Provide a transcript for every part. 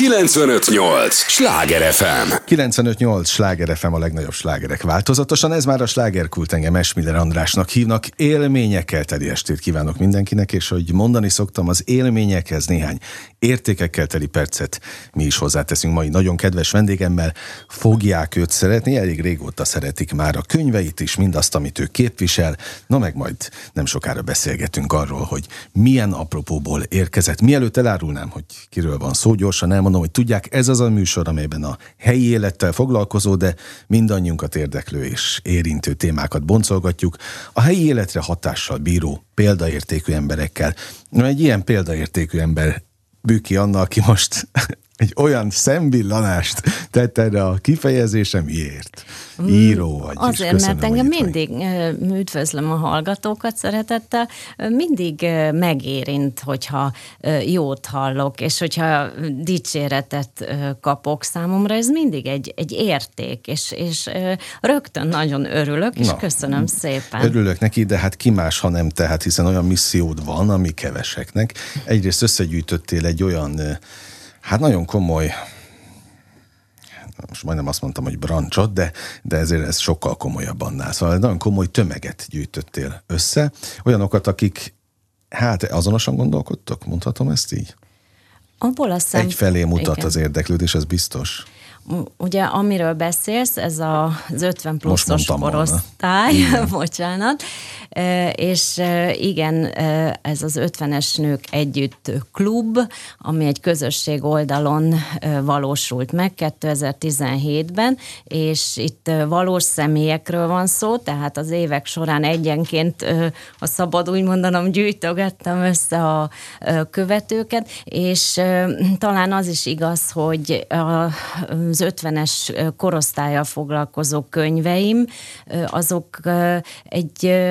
958! Sláger FM! 958! Sláger FM a legnagyobb slágerek változatosan. Ez már a slágerkult engem Esmiller Andrásnak hívnak. Élményekkel teli estét kívánok mindenkinek, és hogy mondani szoktam, az élményekhez néhány értékekkel teli percet mi is hozzáteszünk mai nagyon kedves vendégemmel. Fogják őt szeretni, elég régóta szeretik már a könyveit is, mindazt, amit ő képvisel. Na meg majd nem sokára beszélgetünk arról, hogy milyen apropóból érkezett. Mielőtt elárulnám, hogy kiről van szó, gyorsan elmondom, hogy tudják, ez az a műsor, amelyben a helyi élettel foglalkozó, de mindannyiunkat érdeklő és érintő témákat boncolgatjuk. A helyi életre hatással bíró példaértékű emberekkel. Egy ilyen példaértékű ember Büki Anna, aki most egy olyan szembillanást tett erre a kifejezésem, miért? Író vagy. Azért, Köszönöm, mert engem mindig üdvözlöm a hallgatókat szeretettel, mindig megérint, hogyha jót hallok, és hogyha dicséretet kapok számomra, ez mindig egy, egy érték, és, és rögtön nagyon örülök, és Na, köszönöm szépen. Örülök neki, de hát ki más, ha nem te, hát hiszen olyan missziód van, ami keveseknek. Egyrészt összegyűjtöttél egy olyan Hát nagyon komoly, most majdnem azt mondtam, hogy brancsot, de, de ezért ez sokkal komolyabb annál. Szóval nagyon komoly tömeget gyűjtöttél össze, olyanokat, akik hát azonosan gondolkodtok, mondhatom ezt így? Abból a szem... Egyfelé mutat Igen. az érdeklődés, ez biztos. Ugye, amiről beszélsz, ez az 50 pluszos korosztály, bocsánat, és igen, ez az 50-es nők együtt klub, ami egy közösség oldalon valósult meg 2017-ben, és itt valós személyekről van szó, tehát az évek során egyenként, a szabad úgy mondanom, gyűjtögettem össze a követőket, és talán az is igaz, hogy az 50-es korosztályjal foglalkozó könyveim, azok egy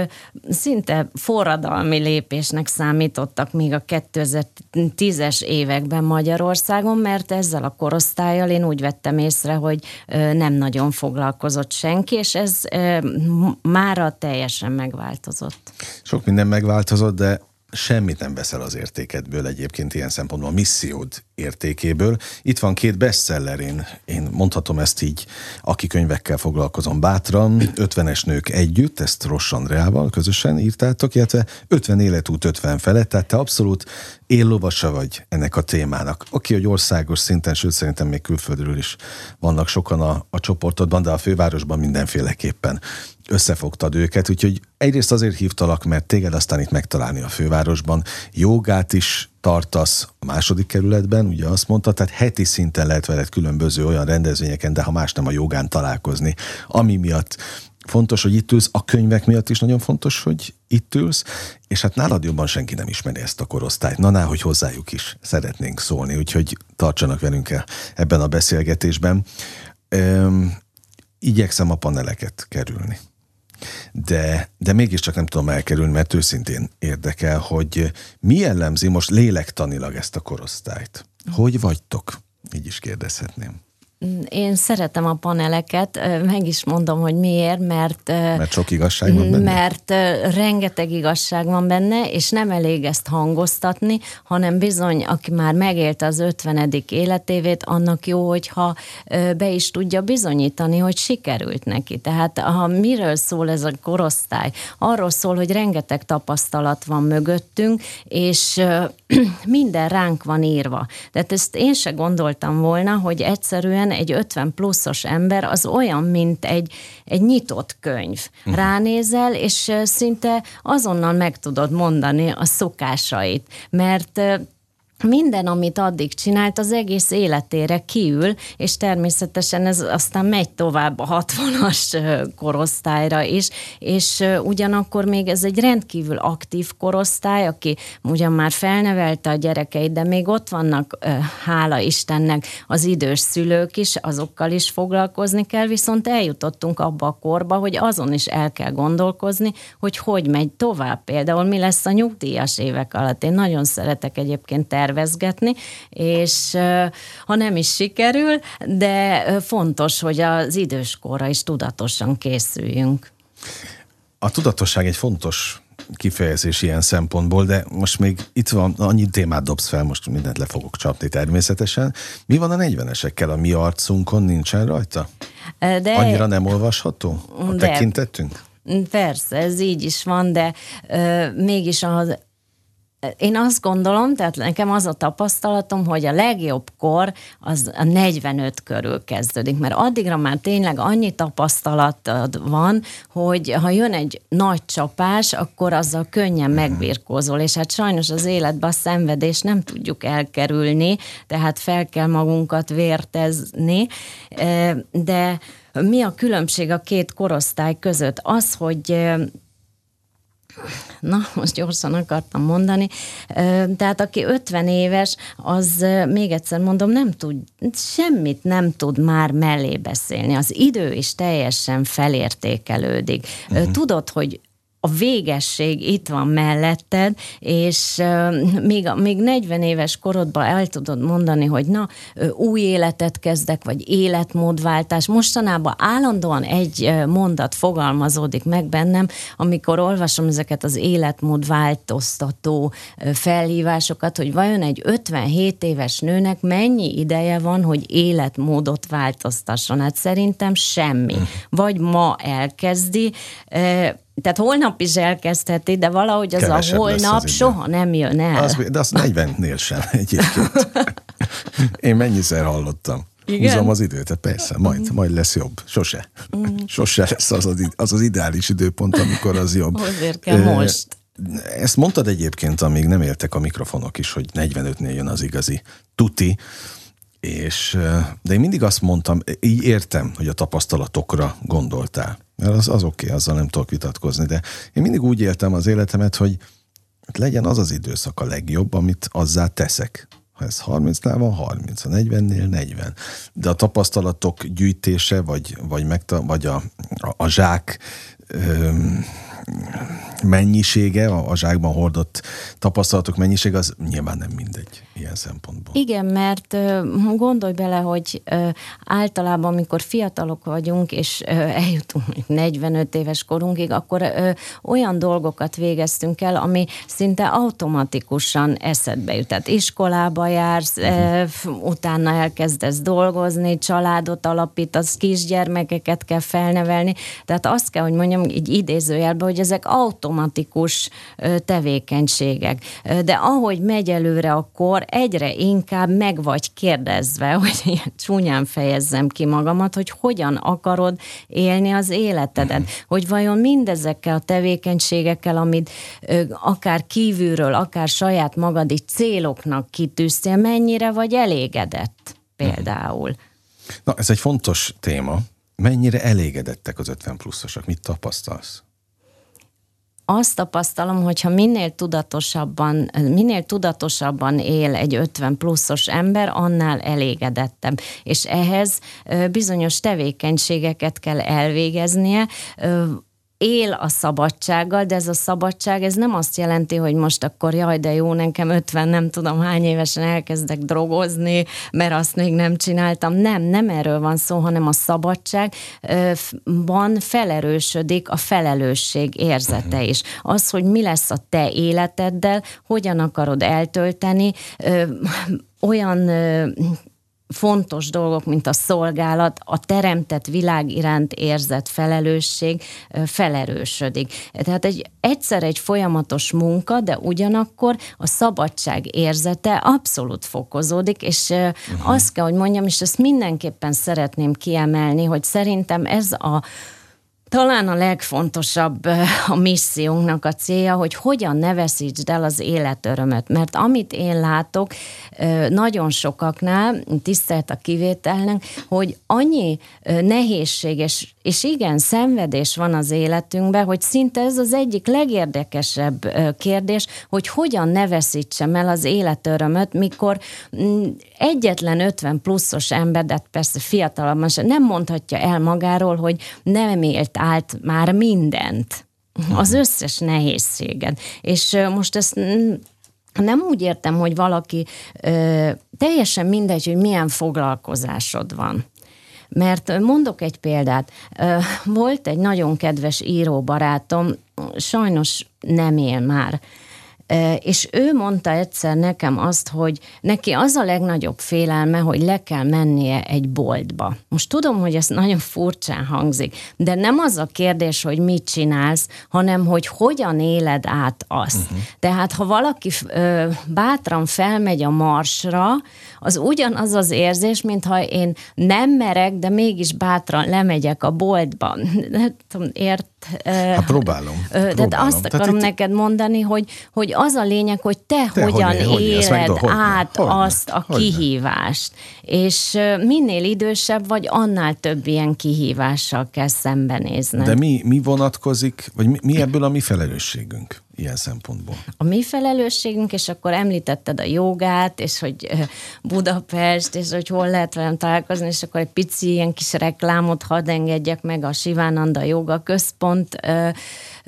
szinte forradalmi lépésnek számítottak még a 2010-es években Magyarországon, mert ezzel a korosztályjal én úgy vettem észre, hogy nem nagyon foglalkozott senki, és ez mára teljesen megváltozott. Sok minden megváltozott, de semmit nem veszel az értékedből egyébként ilyen szempontból, a missziód értékéből. Itt van két bestseller, én, én mondhatom ezt így, aki könyvekkel foglalkozom bátran, 50-es nők együtt, ezt Ross Andreával közösen írtátok, illetve 50 életút 50 felett, tehát te abszolút éllovasa vagy ennek a témának. Oké, hogy országos szinten, sőt szerintem még külföldről is vannak sokan a, a csoportodban, de a fővárosban mindenféleképpen összefogtad őket, úgyhogy egyrészt azért hívtalak, mert téged aztán itt megtalálni a fővárosban. Jogát is tartasz a második kerületben, ugye azt mondta, tehát heti szinten lehet veled különböző olyan rendezvényeken, de ha más nem a jogán találkozni, ami miatt fontos, hogy itt ülsz, a könyvek miatt is nagyon fontos, hogy itt ülsz, és hát nálad jobban senki nem ismeri ezt a korosztályt. Na, ná, hogy hozzájuk is szeretnénk szólni, úgyhogy tartsanak velünk ebben a beszélgetésben. Üm, igyekszem a paneleket kerülni de, de mégiscsak nem tudom elkerülni, mert őszintén érdekel, hogy mi jellemzi most lélektanilag ezt a korosztályt. Hogy vagytok? Így is kérdezhetném. Én szeretem a paneleket, meg is mondom, hogy miért, mert... Mert sok igazság van benne? Mert rengeteg igazság van benne, és nem elég ezt hangoztatni, hanem bizony, aki már megélte az 50. életévét, annak jó, hogyha be is tudja bizonyítani, hogy sikerült neki. Tehát ha miről szól ez a korosztály? Arról szól, hogy rengeteg tapasztalat van mögöttünk, és minden ránk van írva. Tehát ezt én se gondoltam volna, hogy egyszerűen egy 50 pluszos ember az olyan, mint egy, egy nyitott könyv. Uh-huh. Ránézel, és szinte azonnal meg tudod mondani a szokásait, mert minden, amit addig csinált, az egész életére kiül, és természetesen ez aztán megy tovább a 60-as korosztályra is, és ugyanakkor még ez egy rendkívül aktív korosztály, aki ugyan már felnevelte a gyerekeit, de még ott vannak, hála Istennek, az idős szülők is, azokkal is foglalkozni kell, viszont eljutottunk abba a korba, hogy azon is el kell gondolkozni, hogy hogy megy tovább. Például mi lesz a nyugdíjas évek alatt. Én nagyon szeretek egyébként tervezni, tervezgetni, és ha nem is sikerül, de fontos, hogy az időskorra is tudatosan készüljünk. A tudatosság egy fontos kifejezés ilyen szempontból, de most még itt van, annyi témát dobsz fel, most mindent le fogok csapni természetesen. Mi van a 40-esekkel? A mi arcunkon nincsen rajta? De... Annyira nem olvasható a de... tekintetünk? Persze, ez így is van, de ö, mégis az én azt gondolom, tehát nekem az a tapasztalatom, hogy a legjobb kor az a 45 körül kezdődik, mert addigra már tényleg annyi tapasztalatod van, hogy ha jön egy nagy csapás, akkor azzal könnyen megbirkózol, és hát sajnos az életben a szenvedés nem tudjuk elkerülni, tehát fel kell magunkat vértezni, de mi a különbség a két korosztály között? Az, hogy na, most gyorsan akartam mondani, tehát aki 50 éves, az még egyszer mondom, nem tud, semmit nem tud már mellé beszélni. Az idő is teljesen felértékelődik. Uh-huh. Tudod, hogy a végesség itt van melletted, és még, még 40 éves korodban el tudod mondani, hogy na, új életet kezdek, vagy életmódváltás. Mostanában állandóan egy mondat fogalmazódik meg bennem, amikor olvasom ezeket az életmódváltoztató felhívásokat, hogy vajon egy 57 éves nőnek mennyi ideje van, hogy életmódot változtasson. Hát szerintem semmi. Hm. Vagy ma elkezdi, tehát holnap is elkezdheti, de valahogy az Kevesebb a holnap az soha nem jön el. Az, de az 40-nél sem egyébként. Én mennyiszer hallottam. Igen? Húzom az időt, persze, majd, majd lesz jobb. Sose. Mm. Sose lesz az az, az az ideális időpont, amikor az jobb. Azért kell e, most. Ezt mondtad egyébként, amíg nem éltek a mikrofonok is, hogy 45-nél jön az igazi tuti. És, de én mindig azt mondtam, így értem, hogy a tapasztalatokra gondoltál. Mert az, az oké, okay, azzal nem tudok vitatkozni, de én mindig úgy éltem az életemet, hogy legyen az az időszak a legjobb, amit azzá teszek. Ha ez 30-nál van, 30, a 40-nél 40. De a tapasztalatok gyűjtése, vagy, vagy, megta, vagy a, a, a zsák öm, mennyisége, a, a zsákban hordott tapasztalatok mennyisége, az nyilván nem mindegy ilyen szempontból. Igen, mert gondolj bele, hogy általában, amikor fiatalok vagyunk, és eljutunk 45 éves korunkig, akkor olyan dolgokat végeztünk el, ami szinte automatikusan eszedbe jut. Tehát iskolába jársz, uh-huh. utána elkezdesz dolgozni, családot alapítasz, kisgyermekeket kell felnevelni. Tehát azt kell, hogy mondjam, így idézőjelben, hogy ezek automatikus tevékenységek. De ahogy megy előre a kor, egyre inkább meg vagy kérdezve, hogy ilyen csúnyán fejezzem ki magamat, hogy hogyan akarod élni az életedet. Hogy vajon mindezekkel a tevékenységekkel, amit akár kívülről, akár saját magadi céloknak kitűztél, mennyire vagy elégedett például. Na, ez egy fontos téma. Mennyire elégedettek az 50 pluszosok? Mit tapasztalsz? Azt tapasztalom, hogyha minél tudatosabban, minél tudatosabban él egy 50 pluszos ember, annál elégedettebb. És ehhez bizonyos tevékenységeket kell elvégeznie, él a szabadsággal, de ez a szabadság, ez nem azt jelenti, hogy most akkor jaj, de jó, nekem 50, nem tudom hány évesen elkezdek drogozni, mert azt még nem csináltam. Nem, nem erről van szó, hanem a szabadságban felerősödik a felelősség érzete is. Az, hogy mi lesz a te életeddel, hogyan akarod eltölteni, olyan fontos dolgok, mint a szolgálat, a teremtett világ iránt érzett felelősség felerősödik. Tehát egy, egyszer egy folyamatos munka, de ugyanakkor a szabadság érzete abszolút fokozódik, és uh-huh. azt kell, hogy mondjam, és ezt mindenképpen szeretném kiemelni, hogy szerintem ez a talán a legfontosabb a missziónknak a célja, hogy hogyan ne veszítsd el az életörömöt. Mert amit én látok nagyon sokaknál, tisztelt a kivételnek, hogy annyi nehézség és, és igen, szenvedés van az életünkben, hogy szinte ez az egyik legérdekesebb kérdés, hogy hogyan ne veszítsem el az életörömöt, mikor mm, egyetlen 50 pluszos ember, de persze fiatalabban sem, nem mondhatja el magáról, hogy nem élt át már mindent, az összes nehézséget. És most ezt nem úgy értem, hogy valaki ö, teljesen mindegy, hogy milyen foglalkozásod van Mert mondok egy példát. Volt egy nagyon kedves íróbarátom, sajnos nem él már, és ő mondta egyszer nekem azt, hogy neki az a legnagyobb félelme, hogy le kell mennie egy boltba. Most tudom, hogy ez nagyon furcsán hangzik, de nem az a kérdés, hogy mit csinálsz, hanem hogy hogyan éled át azt. Uh-huh. Tehát ha valaki ö, bátran felmegy a marsra, az ugyanaz az érzés, mintha én nem merek, de mégis bátran lemegyek a boltba. Nem tudom, ért, Hát próbálom. De azt akarom itt... neked mondani, hogy, hogy az a lényeg, hogy te, te hogyan hogy éled hogy át hogy azt a hogy kihívást. És minél idősebb vagy, annál több ilyen kihívással kell szembenézned. De mi, mi vonatkozik, vagy mi, mi ebből a mi felelősségünk? ilyen szempontból? A mi felelősségünk, és akkor említetted a jogát, és hogy Budapest, és hogy hol lehet velem találkozni, és akkor egy pici ilyen kis reklámot hadd engedjek meg a Sivánanda Joga Központ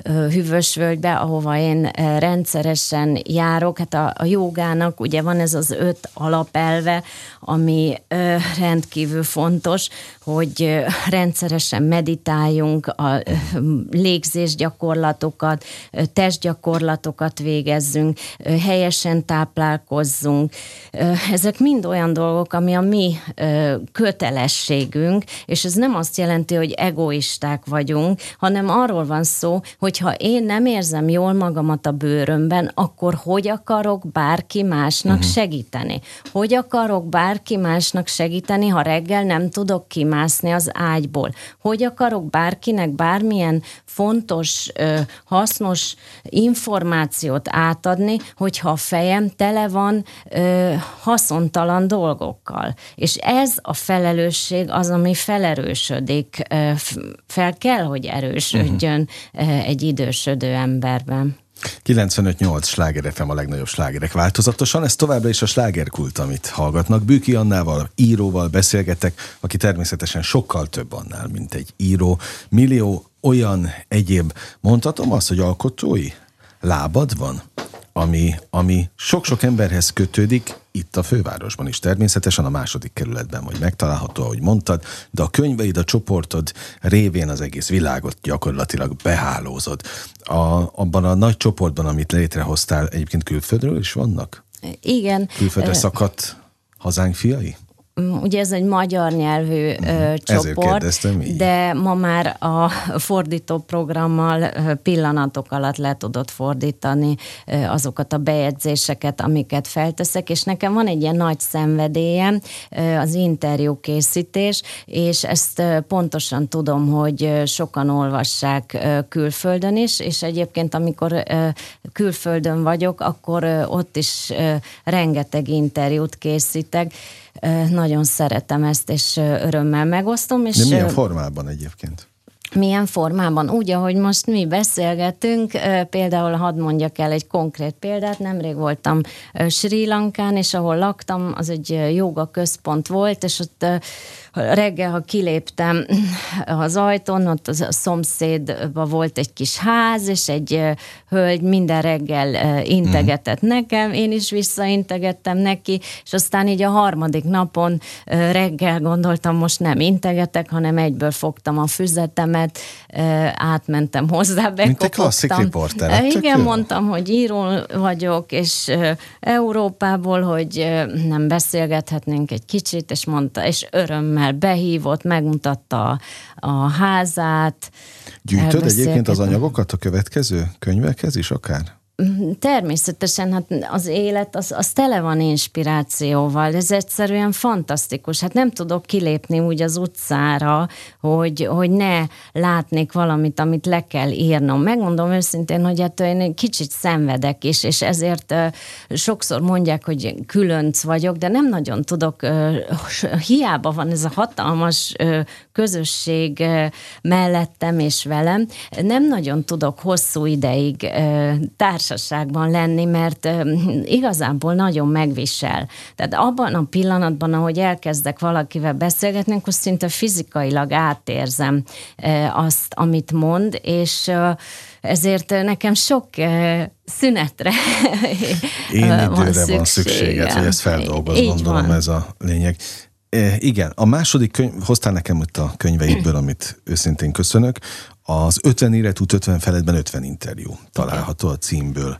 Hűvösvölgybe, ahova én rendszeresen járok. Hát a, a jogának ugye van ez az öt alapelve, ami rendkívül fontos, hogy rendszeresen meditáljunk, a légzés gyakorlatokat, testgyakorlatokat végezzünk, helyesen táplálkozzunk. Ezek mind olyan dolgok, ami a mi kötelességünk, és ez nem azt jelenti, hogy egoisták vagyunk, hanem arról van szó, hogyha én nem érzem jól magamat a bőrömben, akkor hogy akarok bárki másnak uh-huh. segíteni? Hogy akarok bárki másnak segíteni, ha reggel nem tudok kimászni az ágyból? Hogy akarok bárkinek bármilyen fontos, hasznos információt átadni, hogyha a fejem tele van haszontalan dolgokkal? És ez a felelősség az, ami felerősödik, fel kell, hogy erősödjön uh-huh. Egy idősödő emberben. 95-8 sláger a legnagyobb slágerek változatosan, ez továbbra is a slágerkult, amit hallgatnak. Bűki Annával, íróval beszélgetek, aki természetesen sokkal több annál, mint egy író. Millió olyan egyéb, mondhatom azt, hogy alkotói lábad van? Ami, ami sok-sok emberhez kötődik, itt a fővárosban is természetesen, a második kerületben vagy megtalálható, ahogy mondtad, de a könyveid, a csoportod révén az egész világot gyakorlatilag behálózod. A, abban a nagy csoportban, amit létrehoztál, egyébként külföldről is vannak? Igen. Külföldre szakadt hazánk fiai? Mm, ugye ez egy magyar nyelvű uh-huh. csoport, de ma már a fordító programmal pillanatok alatt le tudod fordítani azokat a bejegyzéseket, amiket felteszek, és nekem van egy ilyen nagy szenvedélyem, az interjú készítés, és ezt pontosan tudom, hogy sokan olvassák külföldön is, és egyébként amikor külföldön vagyok, akkor ott is rengeteg interjút készítek, nagyon szeretem ezt, és örömmel megosztom. És De milyen formában egyébként? milyen formában. Úgy, ahogy most mi beszélgetünk, például hadd mondjak el egy konkrét példát, nemrég voltam Sri Lankán, és ahol laktam, az egy joga központ volt, és ott reggel, ha kiléptem az ajtón, ott a szomszédban volt egy kis ház, és egy hölgy minden reggel integetett uh-huh. nekem, én is visszaintegettem neki, és aztán így a harmadik napon reggel gondoltam, most nem integetek, hanem egyből fogtam a füzetemet, átmentem hozzá, bekopogtam. Mint egy klasszik riporter. Igen, jó. mondtam, hogy író vagyok, és Európából, hogy nem beszélgethetnénk egy kicsit, és mondta, és örömmel behívott, megmutatta a, a házát. Gyűjtöd egyébként az anyagokat a következő könyvekhez is akár? Természetesen, hát az élet az, az tele van inspirációval, ez egyszerűen fantasztikus. Hát nem tudok kilépni úgy az utcára, hogy, hogy ne látnék valamit, amit le kell írnom. Megmondom őszintén, hogy hát én kicsit szenvedek is, és ezért sokszor mondják, hogy különc vagyok, de nem nagyon tudok, hiába van ez a hatalmas közösség mellettem és velem, nem nagyon tudok hosszú ideig uh, társ társaságban lenni, mert igazából nagyon megvisel. Tehát abban a pillanatban, ahogy elkezdek valakivel beszélgetni, akkor szinte fizikailag átérzem azt, amit mond, és ezért nekem sok szünetre Én időre van szükséged, hogy ezt feldolgoz, gondolom van. ez a lényeg. E, igen, a második könyv, hoztál nekem ott a könyveidből, amit őszintén köszönök, az 50 életút 50 feletben 50 interjú található a címből.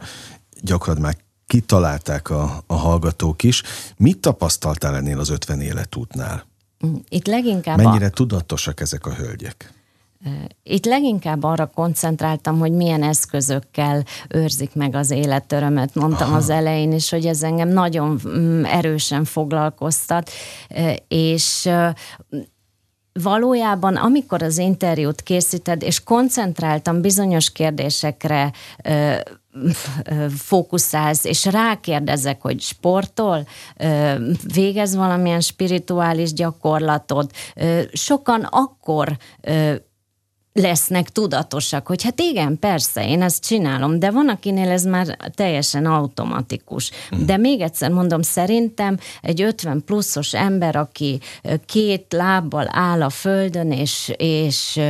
Gyakorlatilag már kitalálták a, a hallgatók is. Mit tapasztaltál ennél az 50 életútnál? Itt leginkább... Mennyire a... tudatosak ezek a hölgyek? Itt leginkább arra koncentráltam, hogy milyen eszközökkel őrzik meg az életörömet. Mondtam Aha. az elején is, hogy ez engem nagyon mm, erősen foglalkoztat, és valójában, amikor az interjút készíted, és koncentráltam bizonyos kérdésekre, fókuszálsz, és rákérdezek, hogy sportol, végez valamilyen spirituális gyakorlatot. Sokan akkor lesznek tudatosak, hogy hát igen, persze, én ezt csinálom, de van, akinél ez már teljesen automatikus. Mm. De még egyszer mondom, szerintem egy 50 pluszos ember, aki két lábbal áll a földön, és, és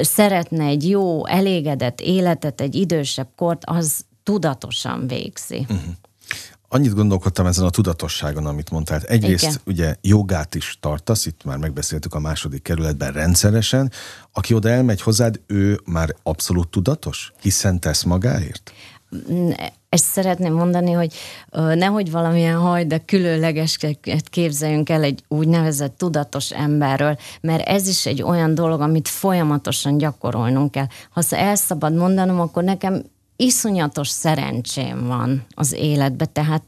szeretne egy jó, elégedett életet, egy idősebb kort, az tudatosan végzi. Mm annyit gondolkodtam ezen a tudatosságon, amit mondtál. Egyrészt Igen. ugye jogát is tartasz, itt már megbeszéltük a második kerületben rendszeresen. Aki oda elmegy hozzád, ő már abszolút tudatos, hiszen tesz magáért? Ezt szeretném mondani, hogy nehogy valamilyen haj, de különleges képzeljünk el egy úgynevezett tudatos emberről, mert ez is egy olyan dolog, amit folyamatosan gyakorolnunk kell. Ha el szabad mondanom, akkor nekem iszonyatos szerencsém van az életbe, tehát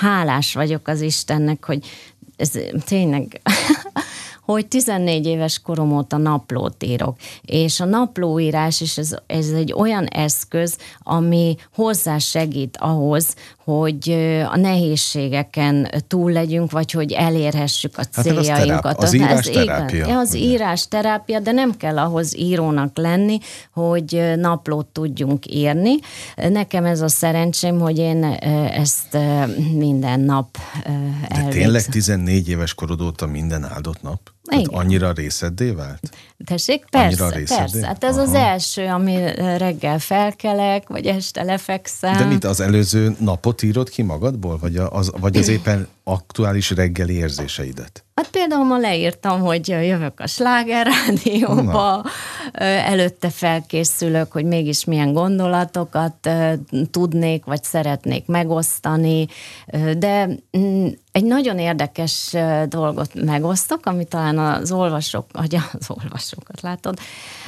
hálás vagyok az Istennek, hogy ez tényleg hogy 14 éves korom óta naplót írok, és a naplóírás is ez, ez egy olyan eszköz, ami hozzá segít ahhoz, hogy a nehézségeken túl legyünk, vagy hogy elérhessük a céljainkat. Hát az, az írás terápia. Igen, az írás terápia, de nem kell ahhoz írónak lenni, hogy naplót tudjunk írni. Nekem ez a szerencsém, hogy én ezt minden nap elvégzem. De tényleg 14 éves korod óta minden áldott nap? Tehát annyira részeddé vált? Tessék, persze, persze. Hát ez Aha. az első, ami reggel felkelek, vagy este lefekszem. De mit, az előző napot írod ki magadból? Vagy az, vagy az éppen aktuális reggeli érzéseidet? Hát például ma leírtam, hogy jövök a Sláger rádióba, előtte felkészülök, hogy mégis milyen gondolatokat tudnék, vagy szeretnék megosztani, de mm, egy nagyon érdekes dolgot megosztok, ami talán az olvasók, vagy az olvasókat látod,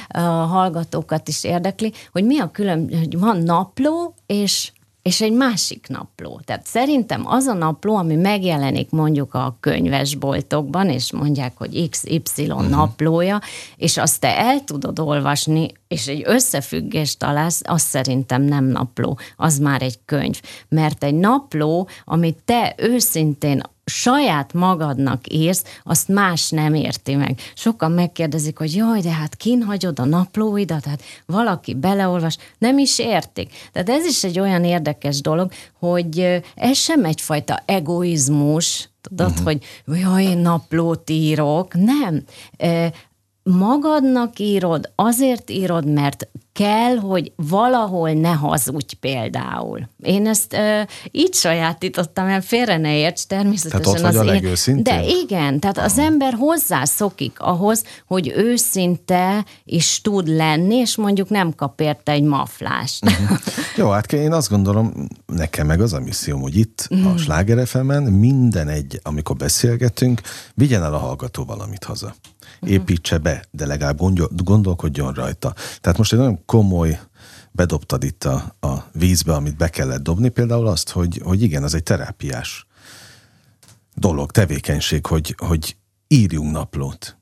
a hallgatókat is érdekli, hogy mi a külön, hogy van napló és és egy másik napló. Tehát szerintem az a napló, ami megjelenik mondjuk a könyvesboltokban, és mondják, hogy XY uh-huh. naplója, és azt te el tudod olvasni, és egy összefüggést találsz, az szerintem nem napló, az már egy könyv. Mert egy napló, amit te őszintén saját magadnak írsz, azt más nem érti meg. Sokan megkérdezik, hogy jaj, de hát kin hagyod a naplóidat, hát valaki beleolvas, nem is értik. Tehát ez is egy olyan érdekes dolog, hogy ez sem egyfajta egoizmus, tudod, uh-huh. hogy jaj, én naplót írok. Nem magadnak írod, azért írod, mert kell, hogy valahol ne hazudj például. Én ezt ö, így sajátítottam, mert félre ne érts, természetesen tehát ott az én... De igen, tehát az ember hozzászokik ahhoz, hogy őszinte is tud lenni, és mondjuk nem kap érte egy maflást. Uh-huh. Jó, hát én azt gondolom, nekem meg az a misszióm, hogy itt uh-huh. a Sláger minden egy, amikor beszélgetünk, vigyen el a hallgató valamit haza építse be, de legalább gondolkodjon rajta. Tehát most egy nagyon komoly bedobtad itt a, a vízbe, amit be kellett dobni, például azt, hogy, hogy igen, az egy terápiás dolog, tevékenység, hogy, hogy írjunk naplót.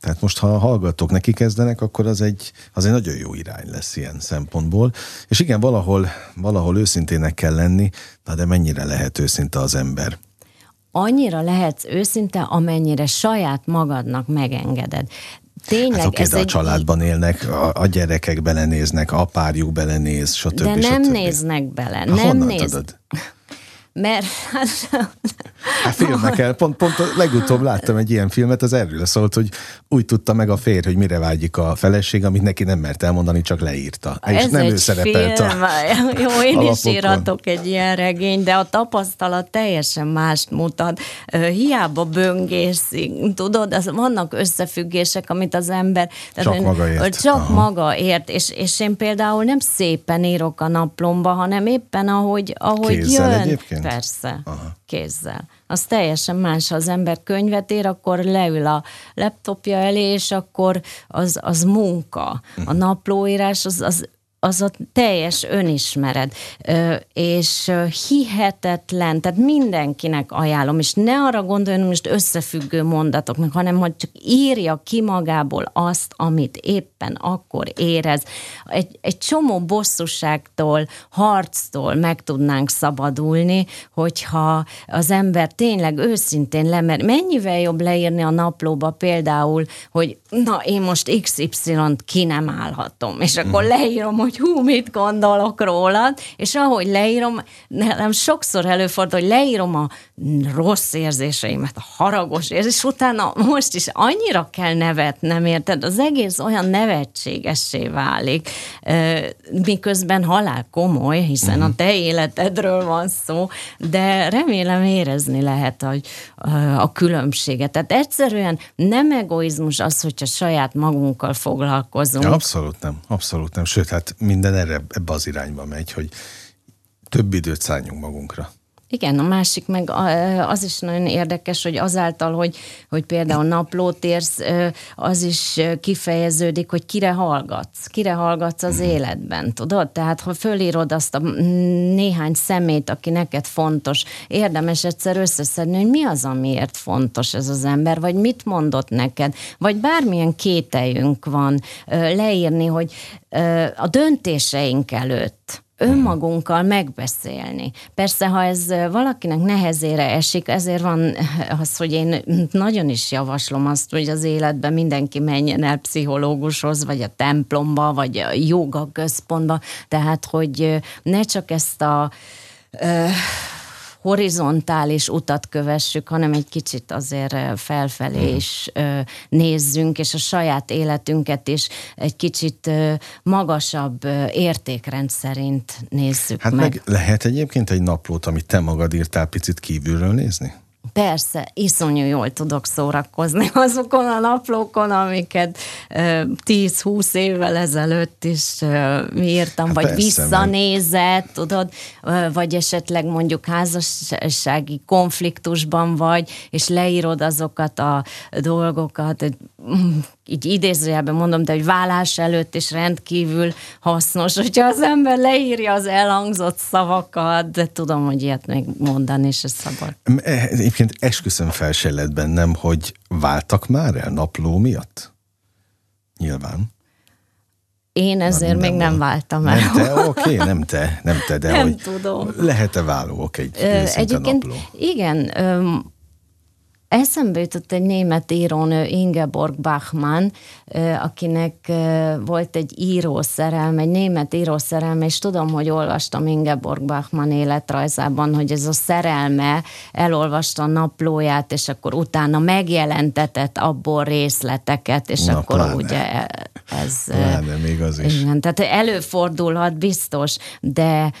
Tehát most, ha a hallgatók neki kezdenek, akkor az egy, az egy nagyon jó irány lesz ilyen szempontból. És igen, valahol, valahol őszintének kell lenni, de mennyire lehet őszinte az ember annyira lehetsz őszinte, amennyire saját magadnak megengeded. Tényleg, hát oké, ez de egy... a családban élnek, a, a gyerekek belenéznek, a párjuk belenéz, stb. De nem stb. néznek bele. Ha nem néz... tudod? mert... Hát filmekkel, pont, pont legutóbb láttam egy ilyen filmet, az erről szólt, hogy úgy tudta meg a férj, hogy mire vágyik a feleség, amit neki nem mert elmondani, csak leírta. És Ez nem egy ő szerepelt film. A, Jó, én alapokon. is írhatok egy ilyen regény, de a tapasztalat teljesen mást mutat. Hiába böngészik, tudod, az, vannak összefüggések, amit az ember... Csak ön, maga ért. Csak Aha. maga ért, és, és én például nem szépen írok a naplomba, hanem éppen ahogy, ahogy Kézzel jön. Egyébként? Persze, Aha. kézzel. Az teljesen más, ha az ember könyvet ír, akkor leül a laptopja elé, és akkor az, az munka. A mhm. naplóírás az, az az a teljes önismered, és hihetetlen, tehát mindenkinek ajánlom, és ne arra gondoljon most összefüggő mondatoknak, hanem hogy csak írja ki magából azt, amit éppen akkor érez. Egy, egy csomó bosszúságtól, harctól meg tudnánk szabadulni, hogyha az ember tényleg őszintén lemer. Mennyivel jobb leírni a naplóba például, hogy na én most XY-t ki nem állhatom, és akkor mhm. leírom, hogy hogy hú, mit gondolok rólad, és ahogy leírom, nem sokszor előfordul, hogy leírom a rossz érzéseimet, a haragos érzés, és utána most is annyira kell nevetnem, érted? Az egész olyan nevetségessé válik, miközben halál komoly, hiszen a te életedről van szó, de remélem érezni lehet a, a különbséget. Tehát egyszerűen nem egoizmus az, hogyha saját magunkkal foglalkozunk. Ja, abszolút nem, abszolút nem. Sőt, hát minden erre, ebbe az irányba megy, hogy több időt szálljunk magunkra. Igen, a másik meg az is nagyon érdekes, hogy azáltal, hogy, hogy például naplót érsz, az is kifejeződik, hogy kire hallgatsz, kire hallgatsz az mhm. életben, tudod? Tehát, ha fölírod azt a néhány szemét, aki neked fontos, érdemes egyszer összeszedni, hogy mi az, amiért fontos ez az ember, vagy mit mondott neked, vagy bármilyen kételjünk van leírni, hogy a döntéseink előtt önmagunkkal megbeszélni. Persze, ha ez valakinek nehezére esik, ezért van az, hogy én nagyon is javaslom azt, hogy az életben mindenki menjen el pszichológushoz, vagy a templomba, vagy a joga központba, tehát, hogy ne csak ezt a horizontális utat kövessük, hanem egy kicsit azért felfelé hmm. is nézzünk, és a saját életünket is egy kicsit magasabb értékrend szerint nézzük hát meg. meg lehet egyébként egy naplót, amit te magad írtál, picit kívülről nézni? Persze, iszonyú jól tudok szórakozni azokon a naplókon, amiket 10-20 évvel ezelőtt is írtam, hát vagy persze, visszanézett, meg. tudod, vagy esetleg mondjuk házassági konfliktusban vagy, és leírod azokat a dolgokat, mm, így idézőjelben mondom, de hogy vállás előtt is rendkívül hasznos, hogyha az ember leírja az elhangzott szavakat, de tudom, hogy ilyet még mondani se szabad. E, egyébként esküszöm fel se lett bennem, hogy váltak már el napló miatt? Nyilván. Én ezért még nem váltam el. Nem te? Oké, okay, nem te, nem te, de nem hogy tudom. lehet-e válók egy Egyébként napló? igen, Eszembe jutott egy német írónő, Ingeborg Bachmann, akinek volt egy írószerelme, egy német írószerelme, és tudom, hogy olvastam Ingeborg Bachmann életrajzában, hogy ez a szerelme elolvasta a naplóját, és akkor utána megjelentetett abból részleteket, és Na, akkor pláne. ugye ez... Pláne, még az is. Igen, tehát előfordulhat biztos, de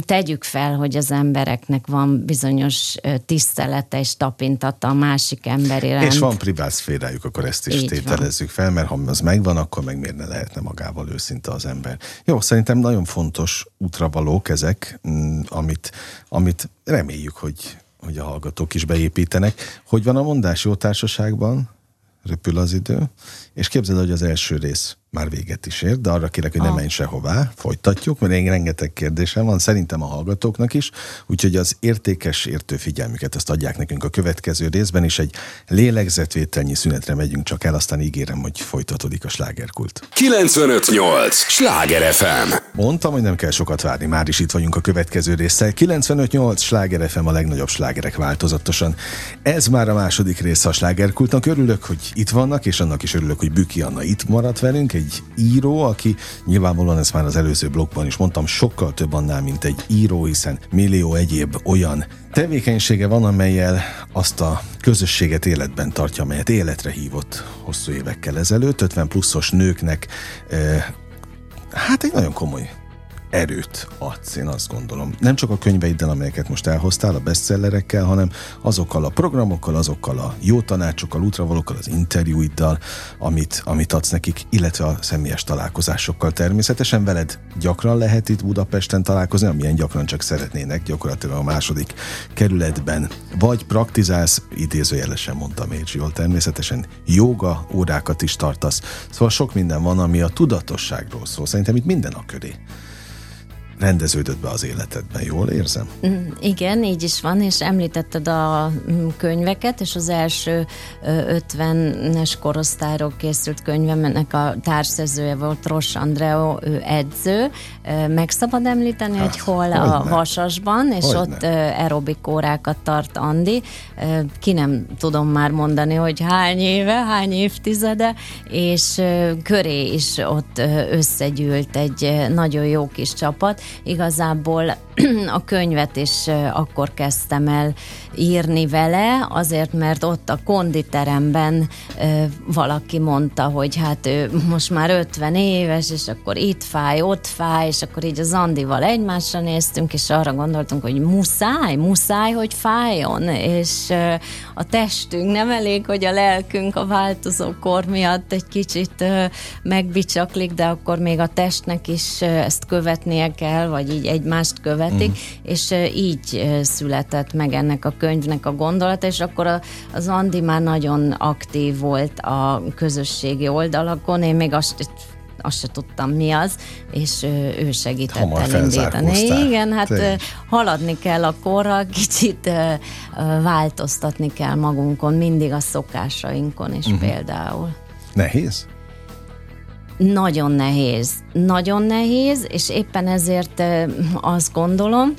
tegyük fel, hogy az embereknek van bizonyos tisztelete és tapintata a másik ember iránt. És van privát szférájuk, akkor ezt is Így tételezzük van. fel, mert ha az megvan, akkor meg miért ne lehetne magával őszinte az ember. Jó, szerintem nagyon fontos útravalók ezek, mm, amit, amit reméljük, hogy, hogy a hallgatók is beépítenek. Hogy van a mondás jó társaságban? Röpül az idő. És képzeld, hogy az első rész már véget is ér, de arra kérek, hogy ne ah. menj sehová, folytatjuk, mert én rengeteg kérdésem van, szerintem a hallgatóknak is, úgyhogy az értékes értő figyelmüket azt adják nekünk a következő részben, és egy lélegzetvételnyi szünetre megyünk csak el, aztán ígérem, hogy folytatódik a slágerkult. 958! Sláger FM! Mondtam, hogy nem kell sokat várni, már is itt vagyunk a következő résszel. 958! Sláger FM a legnagyobb slágerek változatosan. Ez már a második része a slágerkultnak. Örülök, hogy itt vannak, és annak is örülök, hogy Büki Anna itt maradt velünk, egy író, aki nyilvánvalóan ezt már az előző blogban is mondtam, sokkal több annál, mint egy író, hiszen millió egyéb olyan tevékenysége van, amelyel azt a közösséget életben tartja, amelyet életre hívott hosszú évekkel ezelőtt, 50 pluszos nőknek eh, hát egy nagyon komoly erőt adsz, én azt gondolom. Nem csak a könyveiddel, amelyeket most elhoztál, a bestsellerekkel, hanem azokkal a programokkal, azokkal a jó tanácsokkal, útravalókkal, az interjúiddal, amit, amit adsz nekik, illetve a személyes találkozásokkal természetesen. Veled gyakran lehet itt Budapesten találkozni, amilyen gyakran csak szeretnének, gyakorlatilag a második kerületben. Vagy praktizálsz, idézőjelesen mondtam én jól, természetesen joga órákat is tartasz. Szóval sok minden van, ami a tudatosságról szól. Szerintem itt minden a köré rendeződött be az életedben, jól érzem? Mm, igen, így is van, és említetted a mm, könyveket, és az első 50-es korosztályról készült könyvemnek a társszerzője volt Ross Andreo, ő edző. Meg szabad említeni, hát, hogy hol a ne. Vasasban, és hogy ott ne. aerobik órákat tart Andi. Ki nem tudom már mondani, hogy hány éve, hány évtizede, és köré is ott összegyűlt egy nagyon jó kis csapat, igazából a könyvet is akkor kezdtem el írni vele, azért, mert ott a konditeremben valaki mondta, hogy hát ő most már 50 éves, és akkor itt fáj, ott fáj, és akkor így az Andival egymásra néztünk, és arra gondoltunk, hogy muszáj, muszáj, hogy fájjon, és a testünk nem elég, hogy a lelkünk a változó kor miatt egy kicsit megbicsaklik, de akkor még a testnek is ezt követnie kell, vagy így egymást követik, mm. és így született meg ennek a könyvnek a gondolata, és akkor az Andi már nagyon aktív volt a közösségi oldalakon, én még azt azt se tudtam mi az, és ő segített Hamar elindítani. Igen, hát Tényleg. haladni kell a korral, kicsit változtatni kell magunkon, mindig a szokásainkon is uh-huh. például. Nehéz? Nagyon nehéz. Nagyon nehéz, és éppen ezért azt gondolom,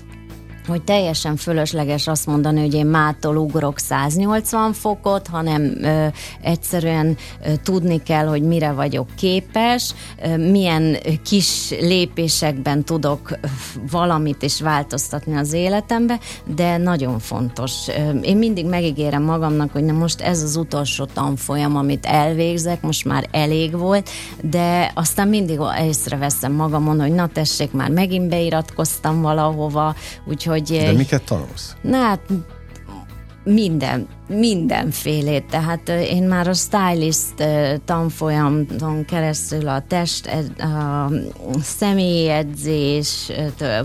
hogy teljesen fölösleges azt mondani, hogy én mától ugrok 180 fokot, hanem ö, egyszerűen ö, tudni kell, hogy mire vagyok képes, ö, milyen kis lépésekben tudok valamit is változtatni az életembe, de nagyon fontos. Ö, én mindig megígérem magamnak, hogy na most ez az utolsó tanfolyam, amit elvégzek, most már elég volt, de aztán mindig észreveszem magamon, hogy na tessék, már megint beiratkoztam valahova, úgyhogy hogy... De miket tanulsz? Na hát minden, mindenfélét, tehát én már a stylist tanfolyamon keresztül a test, a személyedzés,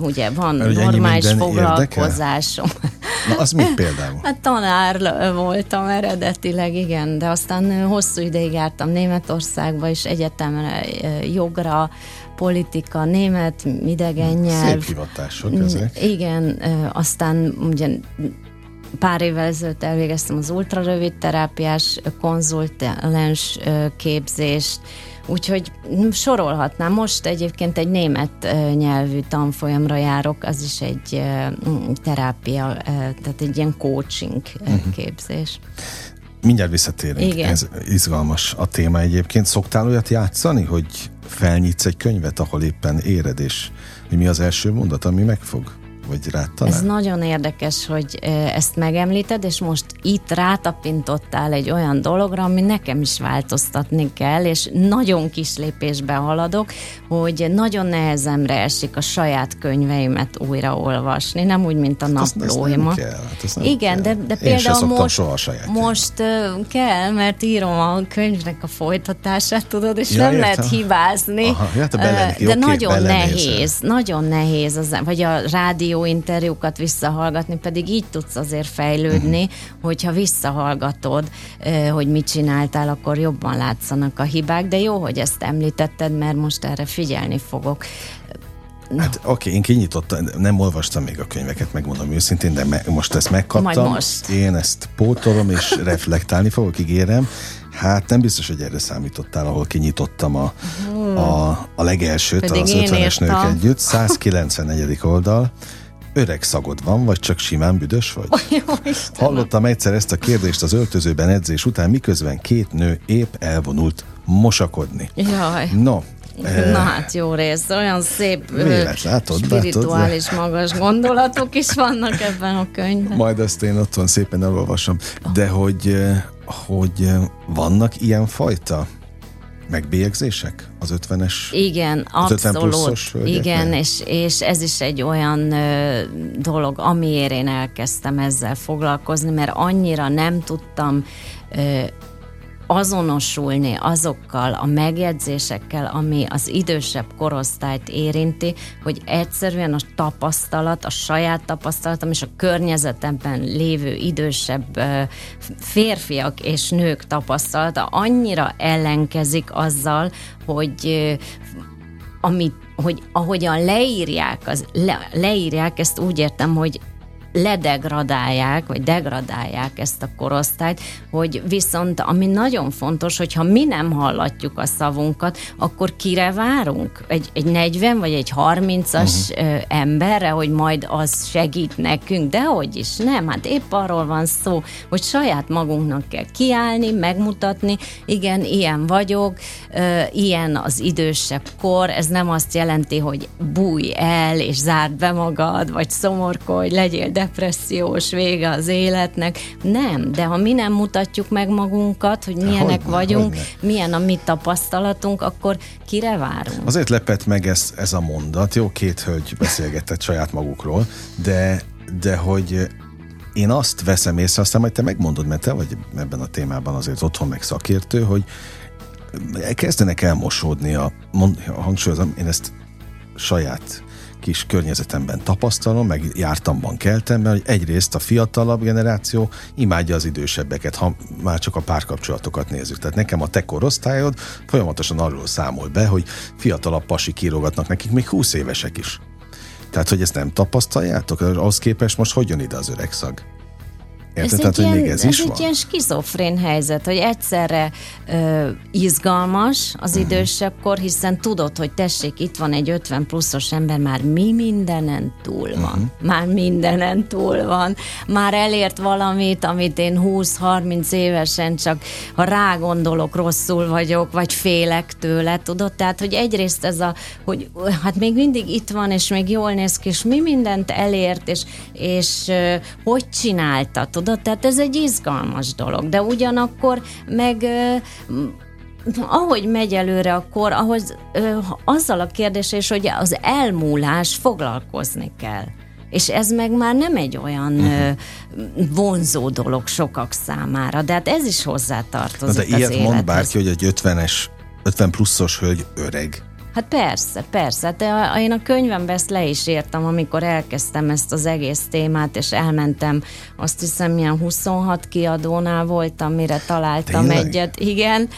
ugye van Mert normális foglalkozásom. Na, az mit például? Hát tanár voltam eredetileg, igen, de aztán hosszú ideig jártam Németországba és egyetemre jogra, politika, német, idegen nyelv. Szép hivatások ezek. Igen, aztán ugye pár évvel ezelőtt elvégeztem az ultrarövid terápiás konzultáns képzést, Úgyhogy sorolhatnám. Most egyébként egy német nyelvű tanfolyamra járok, az is egy terápia, tehát egy ilyen coaching uh-huh. képzés. Mindjárt visszatérünk. Igen. Ez izgalmas a téma egyébként. Szoktál olyat játszani, hogy felnyitsz egy könyvet, ahol éppen éred, és mi az első mondat, ami megfog? Vagy rád talál? Ez nagyon érdekes, hogy ezt megemlíted, és most itt rátapintottál egy olyan dologra, ami nekem is változtatni kell, és nagyon kis lépésben haladok, hogy nagyon nehezemre esik a saját könyveimet újraolvasni, nem úgy, mint a hát naplóimat. Hát Igen, kell. de, de például most, most kell, mert írom a könyvnek a folytatását, tudod, és ja, nem értem. lehet hibázni. Aha, ja, bele, de okay, nagyon nehéz, nagyon nehéz, az, vagy a rádió interjúkat visszahallgatni, pedig így tudsz azért fejlődni, uh-huh. hogyha visszahallgatod, hogy mit csináltál, akkor jobban látszanak a hibák, de jó, hogy ezt említetted, mert most erre figyelni fogok. No. Hát oké, okay, én kinyitottam, nem olvastam még a könyveket, megmondom őszintén, de me, most ezt megkaptam. Majd most. Én ezt pótolom és reflektálni fogok, ígérem. Hát nem biztos, hogy erre számítottál, ahol kinyitottam a, a, a legelsőt, Pedig az 50-es nők együtt, 194. oldal öreg szagod van, vagy csak simán büdös vagy? Jó, Hallottam egyszer ezt a kérdést az öltözőben edzés után, miközben két nő épp elvonult mosakodni. Jaj. No, Na hát jó rész, olyan szép, Véles, látod, spirituális, látod, magas gondolatok is vannak ebben a könyvben. Majd ezt én otthon szépen elolvasom. De hogy, hogy vannak ilyen fajta megbélyegzések az 50-es? Igen, az abszolút. 50 igen, és, és ez is egy olyan ö, dolog, amiért én elkezdtem ezzel foglalkozni, mert annyira nem tudtam ö, azonosulni azokkal a megjegyzésekkel, ami az idősebb korosztályt érinti, hogy egyszerűen a tapasztalat, a saját tapasztalatom és a környezetemben lévő idősebb férfiak és nők tapasztalata annyira ellenkezik azzal, hogy amit, hogy ahogyan leírják, az, le, leírják, ezt úgy értem, hogy ledegradálják, vagy degradálják ezt a korosztályt, hogy viszont ami nagyon fontos, hogyha mi nem hallatjuk a szavunkat, akkor kire várunk? Egy, egy 40 vagy egy 30-as uh-huh. emberre, hogy majd az segít nekünk, de hogy is nem, hát épp arról van szó, hogy saját magunknak kell kiállni, megmutatni, igen, ilyen vagyok, ilyen az idősebb kor, ez nem azt jelenti, hogy bújj el, és zárd be magad, vagy szomorkodj, legyél de depressziós vége az életnek. Nem, de ha mi nem mutatjuk meg magunkat, hogy milyenek hogy vagyunk, hogy milyen a mi tapasztalatunk, akkor kire várunk? Azért lepett meg ez, ez a mondat. Jó, két hölgy beszélgetett saját magukról, de, de hogy én azt veszem észre, aztán majd te megmondod, mert te vagy ebben a témában azért otthon meg szakértő, hogy kezdenek elmosódni a, mond, hangsúlyozom, én ezt saját kis környezetemben tapasztalom, meg jártamban, keltemben, hogy egyrészt a fiatalabb generáció imádja az idősebbeket, ha már csak a párkapcsolatokat nézzük. Tehát nekem a te korosztályod folyamatosan arról számol be, hogy fiatalabb pasi kírogatnak nekik, még 20 évesek is. Tehát, hogy ezt nem tapasztaljátok? Ahhoz képest most hogy jön ide az öreg szag? Érted? Ez Tehát, egy ilyen, még ez, ez is egy van? ilyen skizofrén helyzet, hogy egyszerre ö, izgalmas az uh-huh. idősebb kor, hiszen tudod, hogy tessék, itt van egy 50 pluszos ember, már mi mindenen túl van. Uh-huh. Már mindenen túl van. Már elért valamit, amit én 20-30 évesen csak, ha rágondolok, rosszul vagyok, vagy félek tőle, tudod? Tehát, hogy egyrészt ez a, hogy hát még mindig itt van, és még jól néz ki, és mi mindent elért, és, és ö, hogy csinálta, tudod? Tudod? Tehát ez egy izgalmas dolog, de ugyanakkor meg ahogy megy előre a kor, ahhoz azzal a kérdés is, hogy az elmúlás foglalkozni kell. És ez meg már nem egy olyan uh-huh. vonzó dolog sokak számára, de hát ez is hozzátartozik Na de ilyet mond bárki, hogy egy 50-es, 50 pluszos hölgy öreg. Hát persze, persze. De én a könyvemben ezt le is írtam, amikor elkezdtem ezt az egész témát, és elmentem, azt hiszem, milyen 26 kiadónál voltam, mire találtam Tényleg? egyet. Igen,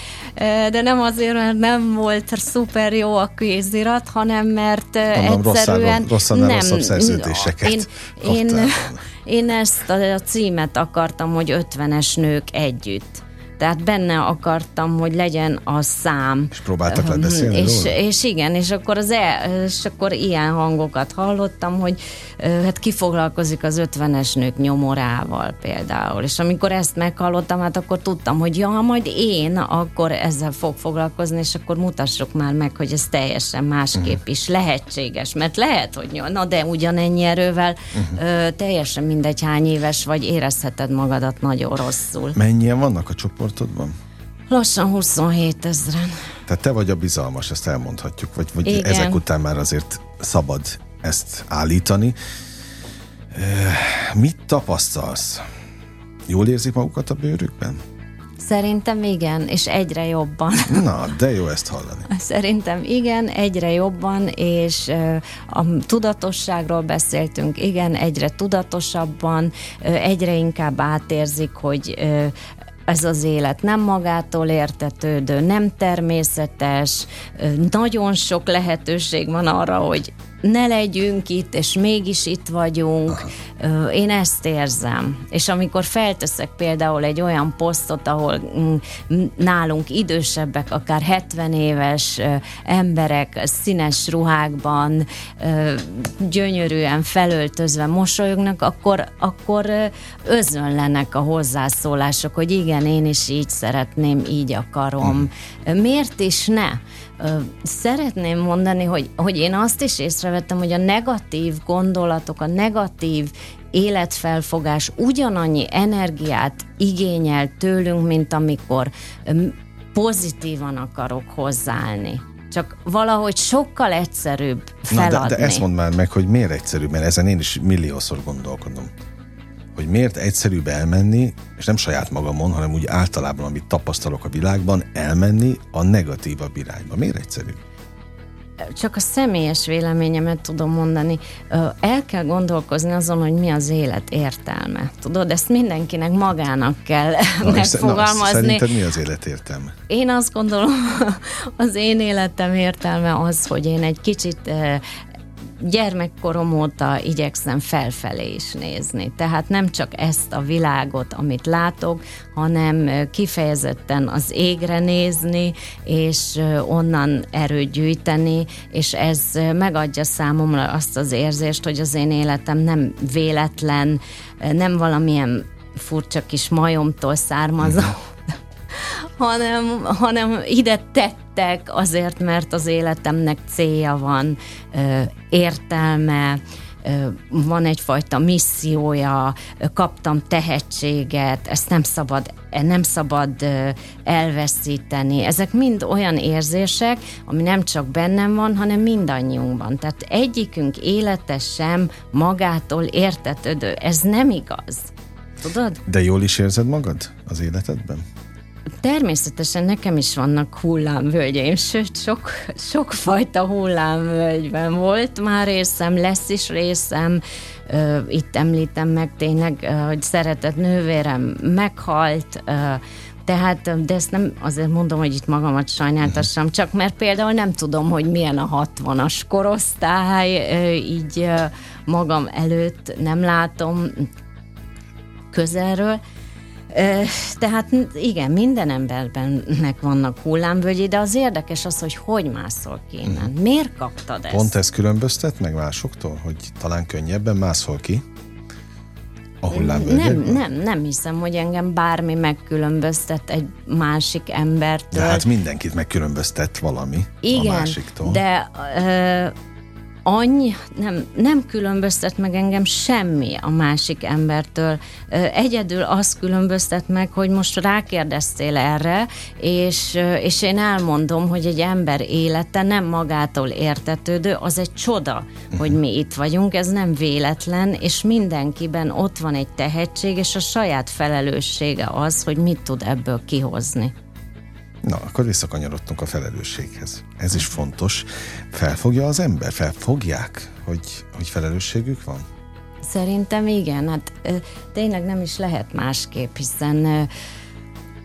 de nem azért, mert nem volt szuper jó a kézirat, hanem mert Mondom, egyszerűen... Rosszan, nem, rosszabb szerződéseket én, én, én ezt a címet akartam, hogy 50-es nők együtt tehát benne akartam, hogy legyen a szám. És próbáltak le beszélni és, és igen, és akkor, az el, és akkor ilyen hangokat hallottam, hogy hát ki foglalkozik az ötvenes nők nyomorával például. És amikor ezt meghallottam, hát akkor tudtam, hogy ja, majd én akkor ezzel fog foglalkozni, és akkor mutassuk már meg, hogy ez teljesen másképp uh-huh. is lehetséges. Mert lehet, hogy na de ugyanennyi erővel uh-huh. ö, teljesen mindegy hány éves vagy, érezheted magadat nagyon rosszul. Mennyien vannak a csoportodban? Lassan 27 ezeren. Tehát te vagy a bizalmas, ezt elmondhatjuk, vagy, vagy ezek után már azért szabad ezt állítani. Mit tapasztalsz? Jól érzik magukat a bőrükben? Szerintem igen, és egyre jobban. Na, de jó ezt hallani. Szerintem igen, egyre jobban, és a tudatosságról beszéltünk, igen, egyre tudatosabban, egyre inkább átérzik, hogy ez az élet nem magától értetődő, nem természetes, nagyon sok lehetőség van arra, hogy ne legyünk itt, és mégis itt vagyunk. Aha. Én ezt érzem. És amikor felteszek például egy olyan posztot, ahol mm, nálunk idősebbek, akár 70 éves emberek színes ruhákban, gyönyörűen felöltözve mosolyognak, akkor, akkor özönlenek a hozzászólások, hogy igen, én is így szeretném, így akarom. Miért is ne? Szeretném mondani, hogy, hogy én azt is észrevettem, hogy a negatív gondolatok, a negatív életfelfogás ugyanannyi energiát igényel tőlünk, mint amikor pozitívan akarok hozzáállni. Csak valahogy sokkal egyszerűbb feladni. Na, de, de ezt mondd már meg, hogy miért egyszerűbb, mert ezen én is milliószor gondolkodom hogy miért egyszerűbb elmenni, és nem saját magamon, hanem úgy általában, amit tapasztalok a világban, elmenni a negatívabb irányba. Miért egyszerű? Csak a személyes véleményemet tudom mondani. El kell gondolkozni azon, hogy mi az élet értelme. Tudod, ezt mindenkinek magának kell na, megfogalmazni. Na, szerinted mi az élet értelme? Én azt gondolom, az én életem értelme az, hogy én egy kicsit gyermekkorom óta igyekszem felfelé is nézni. Tehát nem csak ezt a világot, amit látok, hanem kifejezetten az égre nézni, és onnan erőt gyűjteni, és ez megadja számomra azt az érzést, hogy az én életem nem véletlen, nem valamilyen furcsa kis majomtól származó, hanem, hanem ide tettek azért, mert az életemnek célja van, értelme, van egyfajta missziója, kaptam tehetséget, ezt nem szabad, nem szabad elveszíteni. Ezek mind olyan érzések, ami nem csak bennem van, hanem mindannyiunkban. Tehát egyikünk élete sem magától értetődő. Ez nem igaz. Tudod? De jól is érzed magad az életedben? Természetesen nekem is vannak hullámvölgyeim, sőt, sok, sok fajta hullámvölgyben volt már részem, lesz is részem. Itt említem meg tényleg, hogy szeretett nővérem meghalt, tehát, de ezt nem azért mondom, hogy itt magamat sajnáltassam, mhm. csak mert például nem tudom, hogy milyen a 60-as korosztály, így magam előtt nem látom közelről, tehát igen, minden emberbennek vannak hullámvölgyi, de az érdekes az, hogy hogy mászol ki innen. Mm. Miért kaptad ezt? Pont ez különböztet meg másoktól, hogy talán könnyebben mászol ki? A Nem, nem, nem hiszem, hogy engem bármi megkülönböztet egy másik embertől. De hát mindenkit megkülönböztet valami Igen, a másiktól. de annyi, nem, nem különböztet meg engem semmi a másik embertől. Egyedül azt különböztet meg, hogy most rákérdeztél erre, és, és én elmondom, hogy egy ember élete nem magától értetődő, az egy csoda, hogy mi itt vagyunk, ez nem véletlen, és mindenkiben ott van egy tehetség, és a saját felelőssége az, hogy mit tud ebből kihozni. Na, akkor visszakanyarodtunk a felelősséghez. Ez is fontos. Felfogja az ember? Felfogják, hogy, hogy felelősségük van? Szerintem igen. Hát tényleg nem is lehet másképp, hiszen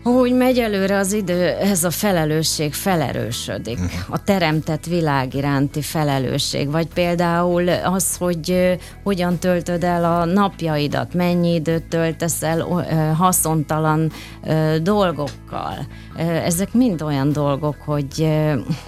ahogy megy előre az idő, ez a felelősség felerősödik. Uh-huh. A teremtett világ iránti felelősség. Vagy például az, hogy hogyan töltöd el a napjaidat, mennyi időt töltesz el haszontalan dolgokkal. Ezek mind olyan dolgok, hogy